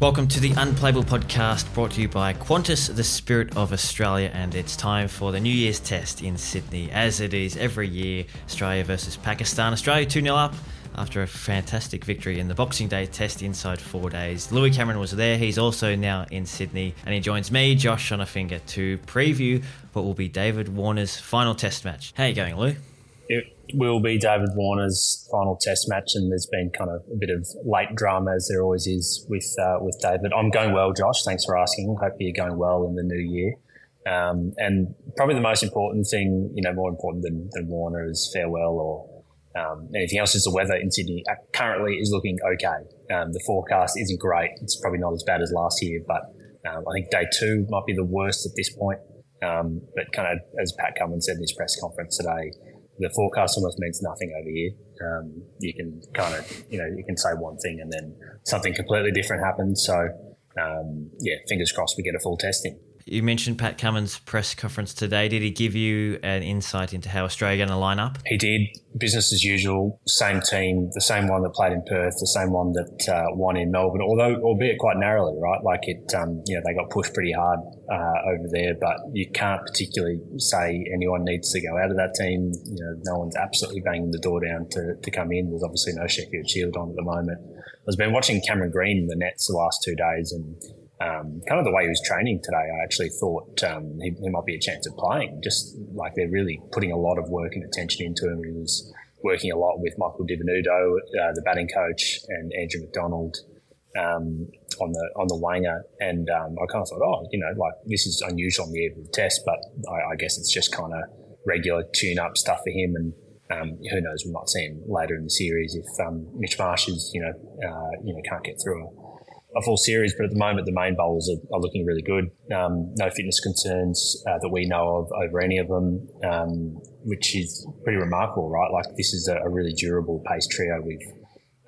Welcome to the Unplayable podcast brought to you by Qantas, the spirit of Australia, and it's time for the New Year's test in Sydney, as it is every year Australia versus Pakistan. Australia 2 0 up after a fantastic victory in the Boxing Day test inside four days. Louis Cameron was there, he's also now in Sydney, and he joins me, Josh Finger, to preview what will be David Warner's final test match. How you going, Lou? It will be David Warner's final Test match, and there's been kind of a bit of late drama as there always is with uh, with David. I'm going well, Josh. Thanks for asking. Hope you're going well in the new year. Um, and probably the most important thing, you know, more important than, than Warner is farewell or um, anything else is the weather in Sydney uh, currently is looking okay. Um, the forecast isn't great. It's probably not as bad as last year, but um, I think day two might be the worst at this point. Um, but kind of as Pat Cummins said in his press conference today, the forecast almost means nothing over here. Um, you can kind of, you know, you can say one thing and then something completely different happens. So, um, yeah, fingers crossed we get a full testing. You mentioned Pat Cummins' press conference today. Did he give you an insight into how Australia going to line up? He did. Business as usual. Same team, the same one that played in Perth, the same one that uh, won in Melbourne. Although, albeit quite narrowly, right? Like it, um, you know, they got pushed pretty hard uh, over there. But you can't particularly say anyone needs to go out of that team. You know, no one's absolutely banging the door down to, to come in. There's obviously no Sheffield Shield on at the moment. I've been watching Cameron Green in the nets the last two days and um, kind of the way he was training today, I actually thought um, he, he, might be a chance of playing. Just like they're really putting a lot of work and attention into him. He was working a lot with Michael Di Venuto, uh, the batting coach, and Andrew McDonald um, on the on the wanger. And um, I kind of thought, oh, you know, like this is unusual on the eve of the test, but I, I guess it's just kind of regular tune-up stuff for him. And um, who knows, we might see him later in the series if um, Mitch Marsh is, you know, uh, you know, can't get through a full series, but at the moment the main bowlers are, are looking really good. Um, no fitness concerns uh, that we know of over any of them, um, which is pretty remarkable, right? Like this is a, a really durable pace trio we've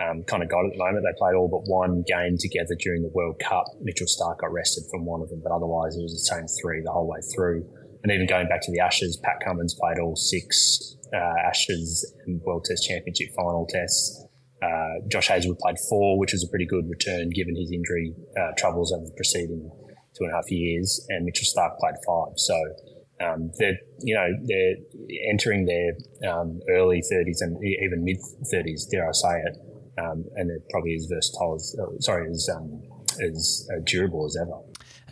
um, kind of got at the moment. They played all but one game together during the World Cup. Mitchell Starc got rested from one of them, but otherwise it was the same three the whole way through. And even going back to the Ashes, Pat Cummins played all six uh, Ashes and World Test Championship final tests. Uh, Josh Hazlewood played four, which was a pretty good return given his injury uh, troubles over the preceding two and a half years, and Mitchell Starc played five. So um, they're you know they're entering their um, early thirties and even mid thirties, dare I say it, um, and they're probably as versatile as uh, sorry as um, as uh, durable as ever.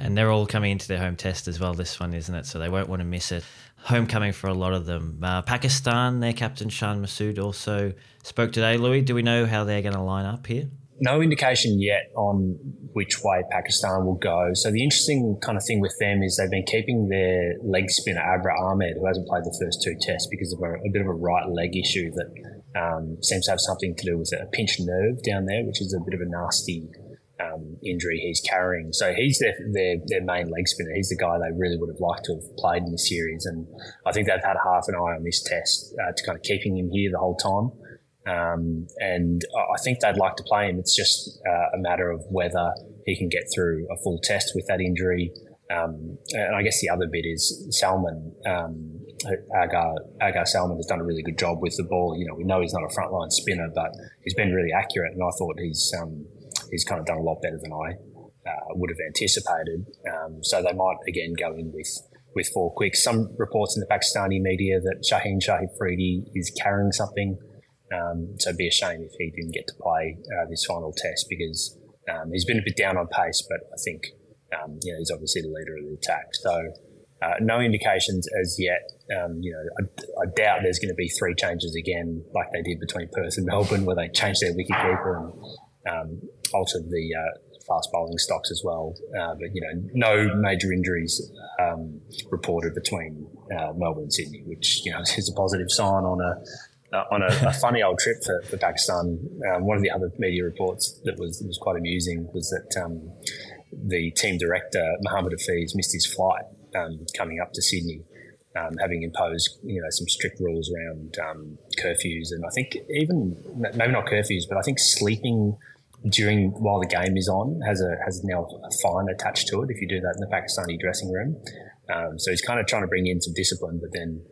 And they're all coming into their home test as well. This one, isn't it? So they won't want to miss it homecoming for a lot of them. Uh, Pakistan, their captain Shan Masood also spoke today. Louis, do we know how they're going to line up here? No indication yet on which way Pakistan will go. So the interesting kind of thing with them is they've been keeping their leg spinner Abrar Ahmed, who hasn't played the first two tests because of a, a bit of a right leg issue that um, seems to have something to do with a pinched nerve down there, which is a bit of a nasty um, injury he's carrying. So he's their, their, their main leg spinner. He's the guy they really would have liked to have played in the series. And I think they've had half an eye on this test uh, to kind of keeping him here the whole time. Um, and I think they'd like to play him. It's just uh, a matter of whether he can get through a full test with that injury. Um, and I guess the other bit is Salman, um, Agha, Agha Salman has done a really good job with the ball. You know, we know he's not a frontline spinner, but he's been really accurate. And I thought he's, um, he's kind of done a lot better than I uh, would have anticipated. Um, so they might again go in with with four quicks. Some reports in the Pakistani media that Shaheen Shahid Afridi is carrying something. Um, so it'd be a shame if he didn't get to play uh, this final test because um, he's been a bit down on pace, but I think um, you know he's obviously the leader of the attack. So uh, no indications as yet. Um, you know, I, I, doubt there's going to be three changes again, like they did between Perth and Melbourne, where they changed their wicketkeeper and um, altered the uh, fast bowling stocks as well. Uh, but you know, no major injuries um, reported between uh, Melbourne and Sydney, which you know is a positive sign on a uh, on a, a, funny old trip for, for Pakistan. Um, one of the other media reports that was was quite amusing was that um, the team director Mohammed Hafeez missed his flight um, coming up to Sydney. Um, having imposed, you know, some strict rules around um, curfews, and I think even maybe not curfews, but I think sleeping during while the game is on has a has now a fine attached to it if you do that in the Pakistani dressing room. Um, so he's kind of trying to bring in some discipline, but then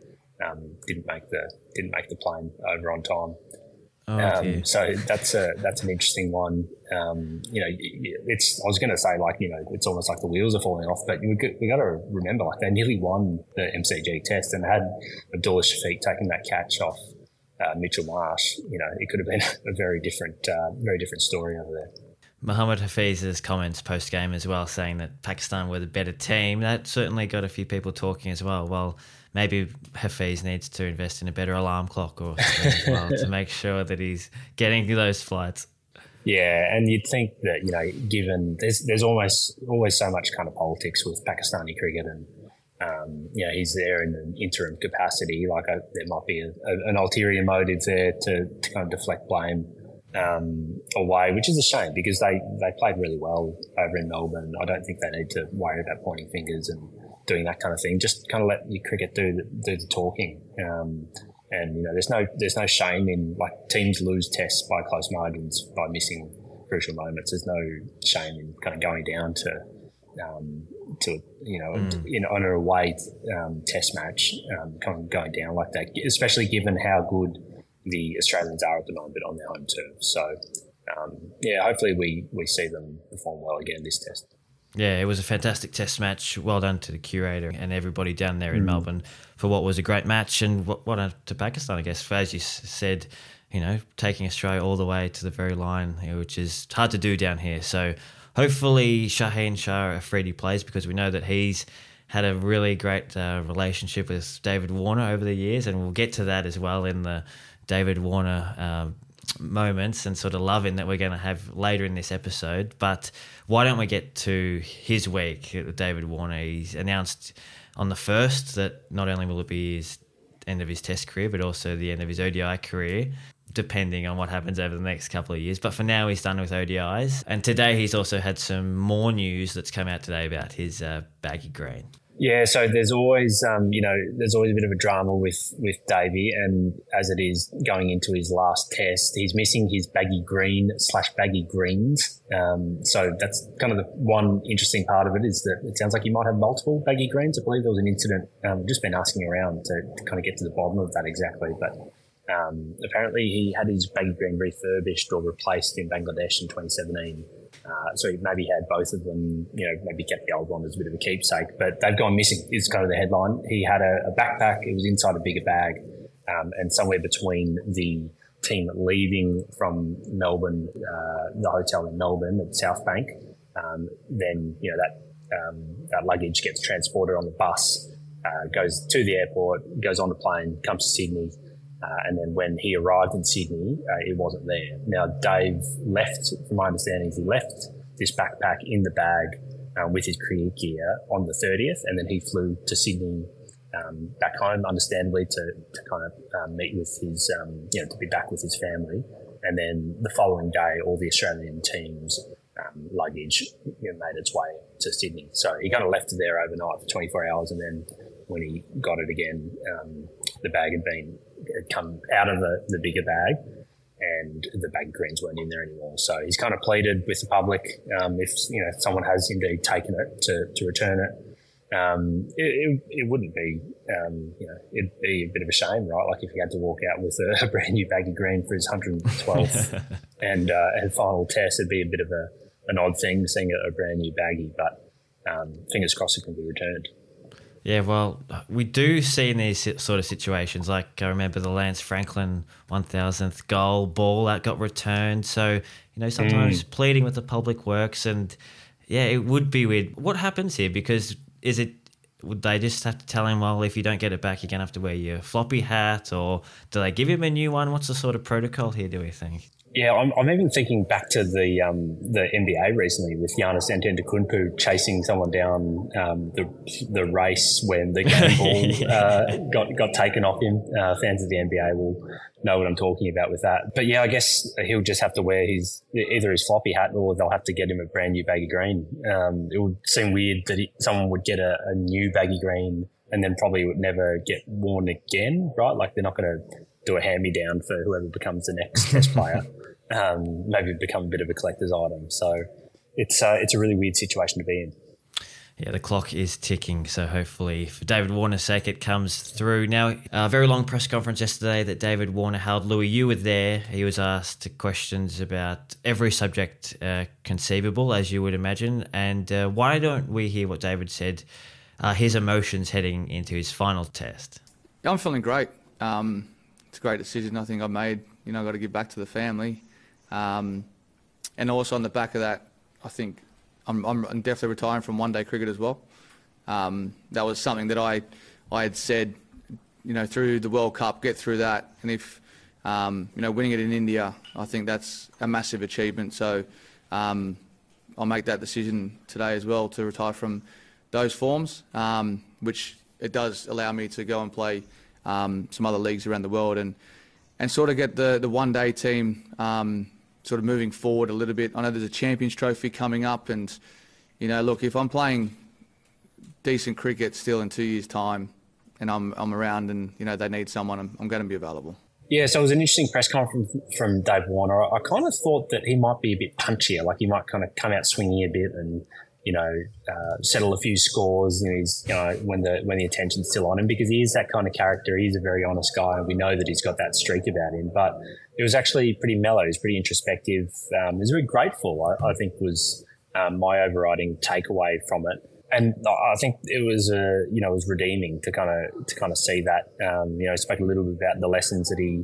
um, didn't make the didn't make the plane over on time. Oh, um, so that's a that's an interesting one. Um, you know, it's I was going to say like you know it's almost like the wheels are falling off, but we got, we got to remember like they nearly won the MCG test and had Abdullah Shafiq taking that catch off uh, Mitchell Marsh. You know, it could have been a very different uh, very different story over there. Mohammad Hafiz's comments post game as well, saying that Pakistan were the better team. That certainly got a few people talking as well. Well, maybe Hafiz needs to invest in a better alarm clock or as well to make sure that he's getting those flights. Yeah, and you'd think that you know, given there's there's almost always so much kind of politics with Pakistani cricket, and um, you know he's there in an interim capacity. Like a, there might be a, a, an ulterior motive there to, to kind of deflect blame um, away, which is a shame because they they played really well over in Melbourne. I don't think they need to worry about pointing fingers and doing that kind of thing. Just kind of let your cricket do the, do the talking. Um, and you know, there's no there's no shame in like teams lose tests by close margins by missing crucial moments. There's no shame in kind of going down to um, to you know mm. in on a away um, test match, um, kind of going down like that, especially given how good the Australians are at the moment on their home turf. So um, yeah, hopefully we we see them perform well again this test. Yeah, it was a fantastic test match. Well done to the curator and everybody down there in mm. Melbourne for what was a great match, and what, what to Pakistan, I guess. As you said, you know, taking Australia all the way to the very line, which is hard to do down here. So hopefully Shaheen Shah Afridi plays because we know that he's had a really great uh, relationship with David Warner over the years, and we'll get to that as well in the David Warner um, moments and sort of loving that we're going to have later in this episode. But why don't we get to his week, David Warner? He's announced on the first that not only will it be his end of his Test career, but also the end of his ODI career. Depending on what happens over the next couple of years. But for now, he's done with ODIs. And today, he's also had some more news that's come out today about his uh, baggy green. Yeah, so there's always, um, you know, there's always a bit of a drama with with Davey, and as it is going into his last test, he's missing his baggy green slash baggy greens. Um, so that's kind of the one interesting part of it is that it sounds like he might have multiple baggy greens. I believe there was an incident. Um, just been asking around to, to, kind of get to the bottom of that exactly, but um, apparently he had his baggy green refurbished or replaced in Bangladesh in 2017. Uh, so he maybe had both of them, you know, maybe kept the old one as a bit of a keepsake, but they've gone missing is kind of the headline. He had a, a backpack, it was inside a bigger bag, um, and somewhere between the team leaving from Melbourne, uh, the hotel in Melbourne at South Bank, um, then, you know, that, um, that luggage gets transported on the bus, uh, goes to the airport, goes on the plane, comes to Sydney, uh, and then when he arrived in Sydney, uh, it wasn't there. Now, Dave left, from my understanding, he left this backpack in the bag um, with his cricket gear on the 30th, and then he flew to Sydney um, back home, understandably, to, to kind of um, meet with his, um, you know, to be back with his family. And then the following day, all the Australian team's um, luggage you know, made its way to Sydney. So he kind of left it there overnight for 24 hours, and then when he got it again, um, the bag had been had come out of the, the bigger bag and the bag greens weren't in there anymore. So he's kind of pleaded with the public um, if you know someone has indeed taken it to, to return it. Um, it, it, it, wouldn't be, um, you know, it'd be a bit of a shame, right? Like if he had to walk out with a, brand new baggy green for his 112th and, uh, and final test, it'd be a bit of a, an odd thing seeing a, a brand new baggy, but um, fingers crossed it can be returned. Yeah, well, we do see in these sort of situations. Like I remember the Lance Franklin 1000th goal ball that got returned. So, you know, sometimes mm. pleading with the public works. And yeah, it would be weird. What happens here? Because is it, would they just have to tell him, well, if you don't get it back, you're going to have to wear your floppy hat? Or do they give him a new one? What's the sort of protocol here, do we think? Yeah, I'm, I'm even thinking back to the um, the NBA recently with Giannis Antetokounmpo chasing someone down um, the the race when the game ball uh, got got taken off him. Uh, fans of the NBA will know what I'm talking about with that. But yeah, I guess he'll just have to wear his either his floppy hat or they'll have to get him a brand new baggy green. Um, it would seem weird that he, someone would get a, a new baggy green and then probably would never get worn again, right? Like they're not going to do a hand me down for whoever becomes the next test player um, maybe become a bit of a collector's item. So it's uh, it's a really weird situation to be in. Yeah, the clock is ticking, so hopefully, for David Warner's sake, it comes through. Now, a very long press conference yesterday that David Warner held. Louis, you were there. He was asked questions about every subject uh, conceivable, as you would imagine. And uh, why don't we hear what David said, uh, his emotions heading into his final test? I'm feeling great. Um, it's a great decision I think I made. You know, I've got to give back to the family. Um, and also on the back of that, I think I'm, I'm definitely retiring from one day cricket as well. Um, that was something that I, I had said, you know, through the World Cup, get through that. And if, um, you know, winning it in India, I think that's a massive achievement. So um, I'll make that decision today as well to retire from those forms, um, which it does allow me to go and play um, some other leagues around the world and, and sort of get the, the one day team um, sort of moving forward a little bit. I know there's a Champions Trophy coming up, and you know, look, if I'm playing decent cricket still in two years' time, and I'm I'm around, and you know they need someone, I'm, I'm going to be available. Yeah, so it was an interesting press conference from Dave Warner. I kind of thought that he might be a bit punchier, like he might kind of come out swinging a bit and you know uh, settle a few scores. He's you know when the when the attention's still on him because he is that kind of character. He's a very honest guy, and we know that he's got that streak about him. But it was actually pretty mellow. Was pretty introspective. Um, it was very grateful. I, I think was um, my overriding takeaway from it. And I think it was, uh, you know, it was redeeming to kind of to kind of see that. Um, you know, spoke a little bit about the lessons that he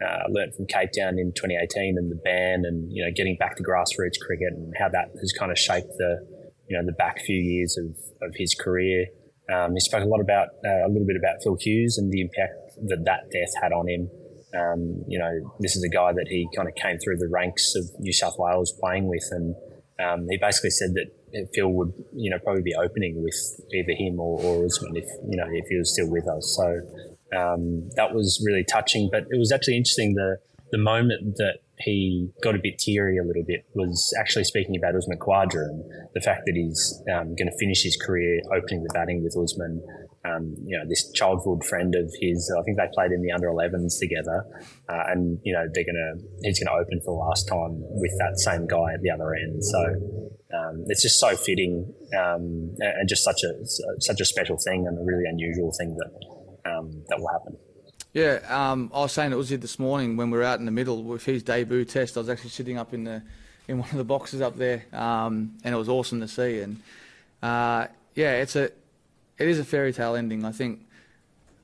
uh, learned from Cape Town in 2018 and the ban, and you know, getting back to grassroots cricket and how that has kind of shaped the, you know, the back few years of, of his career. Um, he spoke a lot about uh, a little bit about Phil Hughes and the impact that that death had on him. Um, you know, this is a guy that he kind of came through the ranks of New South Wales playing with, and um, he basically said that Phil would, you know, probably be opening with either him or, or Usman if you know if he was still with us. So um, that was really touching. But it was actually interesting the the moment that he got a bit teary a little bit was actually speaking about Usman Khawaja and the fact that he's um, going to finish his career opening the batting with Usman um, you know, this childhood friend of his. I think they played in the under 11s together, uh, and you know they're gonna he's gonna open for the last time with that same guy at the other end. So um, it's just so fitting um, and just such a such a special thing and a really unusual thing that um, that will happen. Yeah, um, I was saying it was it this morning when we were out in the middle with his debut test. I was actually sitting up in the in one of the boxes up there, um, and it was awesome to see. And uh, yeah, it's a it is a fairy tale ending. I think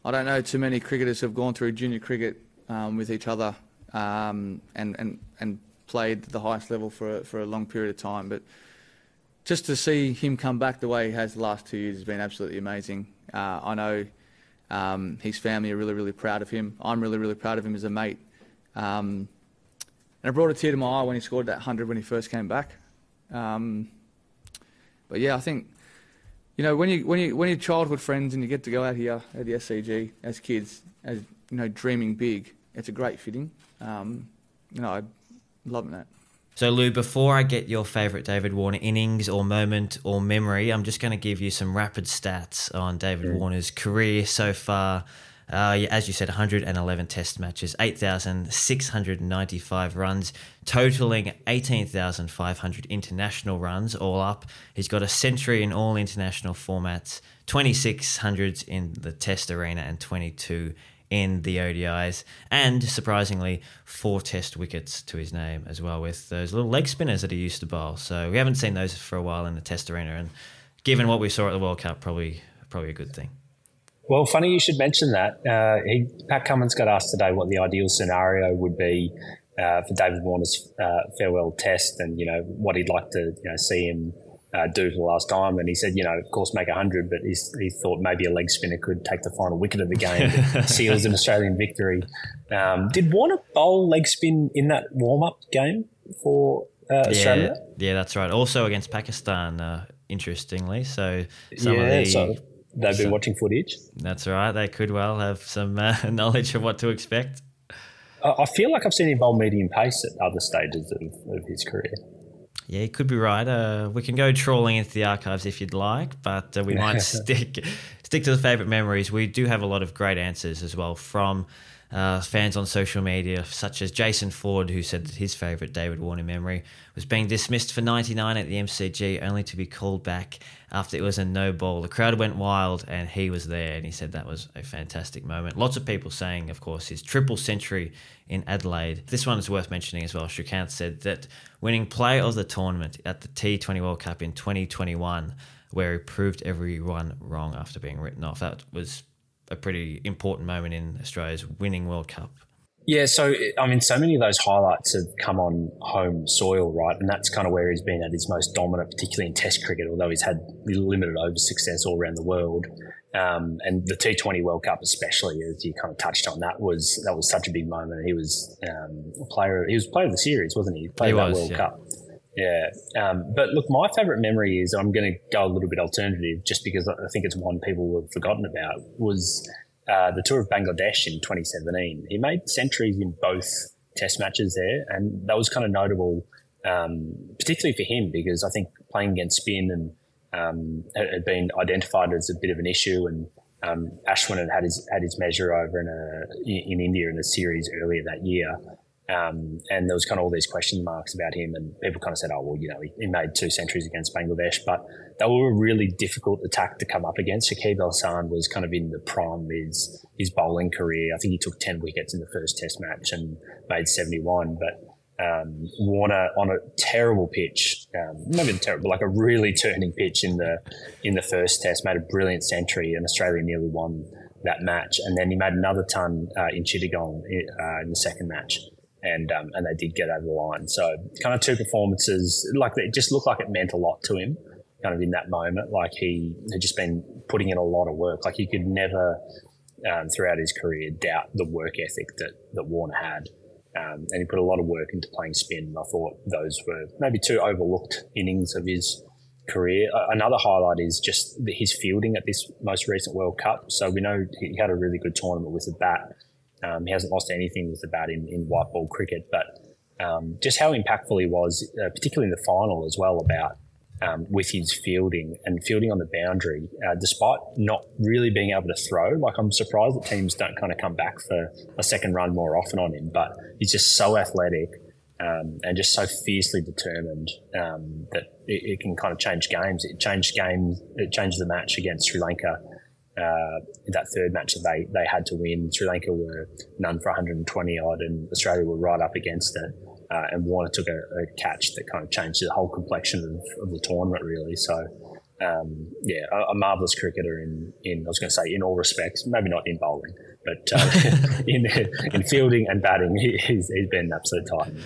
I don't know too many cricketers have gone through junior cricket um, with each other um, and, and, and played the highest level for a, for a long period of time. But just to see him come back the way he has the last two years has been absolutely amazing. Uh, I know um, his family are really, really proud of him. I'm really, really proud of him as a mate. Um, and it brought a tear to my eye when he scored that 100 when he first came back. Um, but yeah, I think you know, when you when you when you're childhood friends and you get to go out here at the SCG as kids, as you know, dreaming big, it's a great fitting. Um, you know, I'm loving that. So, Lou, before I get your favourite David Warner innings or moment or memory, I'm just going to give you some rapid stats on David mm. Warner's career so far. Uh, as you said, 111 test matches, 8,695 runs, totaling 18,500 international runs all up. He's got a century in all international formats, 2,600s in the test arena, and 22 in the ODIs, and surprisingly, four test wickets to his name as well, with those little leg spinners that he used to bowl. So we haven't seen those for a while in the test arena, and given what we saw at the World Cup, probably probably a good thing. Well, funny you should mention that. Uh, he, Pat Cummins got asked today what the ideal scenario would be uh, for David Warner's uh, farewell test, and you know what he'd like to you know see him uh, do for the last time. And he said, you know, of course, make hundred, but he thought maybe a leg spinner could take the final wicket of the game, seals an Australian victory. Um, did Warner bowl leg spin in that warm up game for uh, Australia? Yeah, yeah, that's right. Also against Pakistan, uh, interestingly. So some yeah, of the so They've been so, watching footage. That's right. They could well have some uh, knowledge of what to expect. I feel like I've seen him bowl medium pace at other stages of, of his career. Yeah, you could be right. Uh, we can go trawling into the archives if you'd like, but uh, we might stick stick to the favourite memories, we do have a lot of great answers as well from uh, fans on social media, such as Jason Ford, who said that his favourite David Warner memory was being dismissed for 99 at the MCG, only to be called back after it was a no ball. The crowd went wild, and he was there, and he said that was a fantastic moment. Lots of people saying, of course, his triple century in Adelaide. This one is worth mentioning as well. Shrikant said that winning play of the tournament at the T20 World Cup in 2021, where he proved everyone wrong after being written off, that was a pretty important moment in Australia's winning World Cup. Yeah, so I mean, so many of those highlights have come on home soil, right? And that's kind of where he's been at his most dominant, particularly in Test cricket. Although he's had limited over success all around the world, um, and the T20 World Cup, especially as you kind of touched on, that was that was such a big moment. He was um, a player. He was player of the series, wasn't he? he played he that was, World yeah. Cup. Yeah, um, but look, my favourite memory is I'm going to go a little bit alternative, just because I think it's one people have forgotten about. Was uh, the tour of Bangladesh in 2017. He made centuries in both Test matches there, and that was kind of notable, um, particularly for him because I think playing against spin and um, had been identified as a bit of an issue, and um, Ashwin had had his had his measure over in a in India in a series earlier that year. Um, and there was kind of all these question marks about him, and people kind of said, "Oh, well, you know, he, he made two centuries against Bangladesh," but they were a really difficult attack to come up against. Shakib Al Hasan was kind of in the prime of his his bowling career. I think he took ten wickets in the first Test match and made seventy one, but um, Warner on a terrible pitch, um, maybe terrible, like a really turning pitch in the in the first Test, made a brilliant century, and Australia nearly won that match. And then he made another ton uh, in Chittagong uh, in the second match and um, and they did get over the line. So kind of two performances, like it just looked like it meant a lot to him, kind of in that moment. Like he had just been putting in a lot of work. Like he could never, um, throughout his career, doubt the work ethic that that Warner had. Um, and he put a lot of work into playing spin. I thought those were maybe two overlooked innings of his career. Another highlight is just his fielding at this most recent World Cup. So we know he had a really good tournament with the bat. Um, he hasn't lost anything with the bat in, in white ball cricket, but um, just how impactful he was, uh, particularly in the final as well, about um, with his fielding and fielding on the boundary, uh, despite not really being able to throw. Like I'm surprised that teams don't kind of come back for a second run more often on him, but he's just so athletic um, and just so fiercely determined um, that it, it, can kind of change games. It changed games. It changed the match against Sri Lanka uh, that third match that they, they had to win. Sri Lanka were none for 120 odd, and Australia were right up against it. Uh, and Warner took a, a, catch that kind of changed the whole complexion of, of the tournament, really. So, um, yeah, a, a, marvelous cricketer in, in I was going to say in all respects, maybe not in bowling, but uh, in in fielding and batting, he, he's, he's been an absolute titan.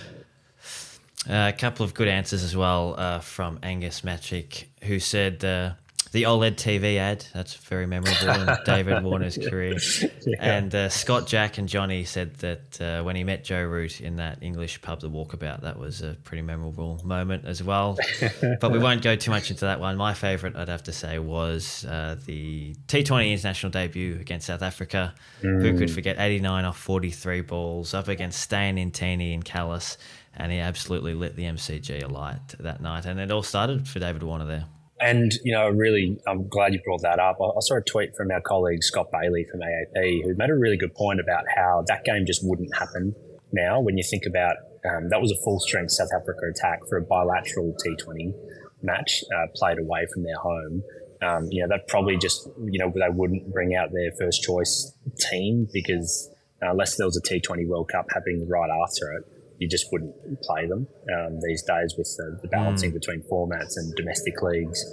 Uh, a couple of good answers as well uh, from Angus Matrick, who said uh, the OLED TV ad. That's very memorable in David Warner's career. Yeah. And uh, Scott, Jack, and Johnny said that uh, when he met Joe Root in that English pub, The Walkabout, that was a pretty memorable moment as well. but we won't go too much into that one. My favourite, I'd have to say, was uh, the T20 international debut against South Africa. Mm. Who could forget 89 off 43 balls up against Steyn Ntini and Kallis. And he absolutely lit the MCG alight that night. And it all started for David Warner there. And, you know, really, I'm glad you brought that up. I, saw a tweet from our colleague Scott Bailey from AAP who made a really good point about how that game just wouldn't happen now when you think about um, that was a full strength South Africa attack for a bilateral T20 match uh, played away from their home. Um, you know, that probably just, you know, they wouldn't bring out their first choice team because uh, unless there was a T20 World Cup happening right after it, you just wouldn't play them um, these days with the, the balancing mm. between formats and domestic leagues.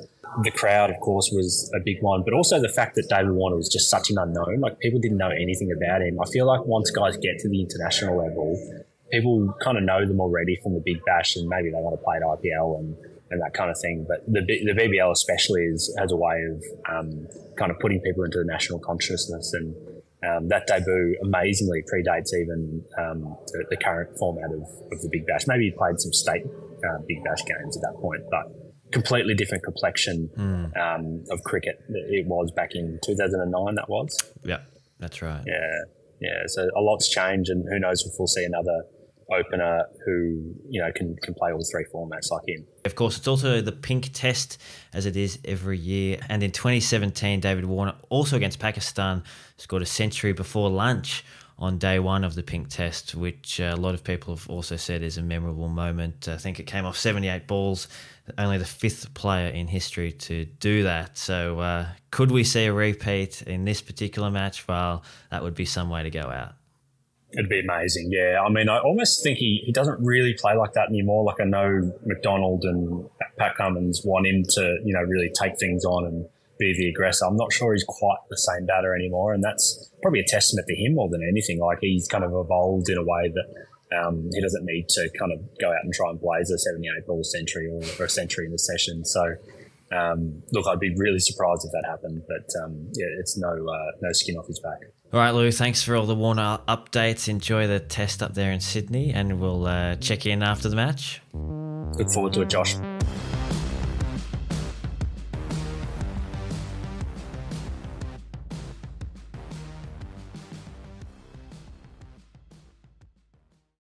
The crowd, of course, was a big one, but also the fact that David Warner was just such an unknown. Like people didn't know anything about him. I feel like once guys get to the international level, people kind of know them already from the Big Bash, and maybe they want to play at IPL and, and that kind of thing. But the the BBL especially is has a way of um, kind of putting people into the national consciousness and um, that debut amazingly predates even um, the, the, current format of, of the Big Bash. Maybe he played some state uh, Big Bash games at that point, but completely different complexion mm. um, of cricket it was back in 2009. That was. Yeah, that's right. Yeah, yeah. So a lot's changed, and who knows if we'll see another opener who you know can can play all three formats like him. Of course, it's also the pink test as it is every year. And in 2017, David Warner also against Pakistan scored a century before lunch on day one of the pink test, which uh, a lot of people have also said is a memorable moment. I think it came off 78 balls, only the fifth player in history to do that. So, uh, could we see a repeat in this particular match? Well, that would be some way to go out. It'd be amazing, yeah. I mean, I almost think he, he doesn't really play like that anymore. Like I know McDonald and Pat Cummins want him to, you know, really take things on and be the aggressor. I'm not sure he's quite the same batter anymore, and that's probably a testament to him more than anything. Like he's kind of evolved in a way that um, he doesn't need to kind of go out and try and blaze a 78 ball century or, or a century in the session. So, um, look, I'd be really surprised if that happened, but um, yeah, it's no uh, no skin off his back. All right, Lou, thanks for all the Warner updates. Enjoy the test up there in Sydney, and we'll uh, check in after the match. Look forward to it, Josh.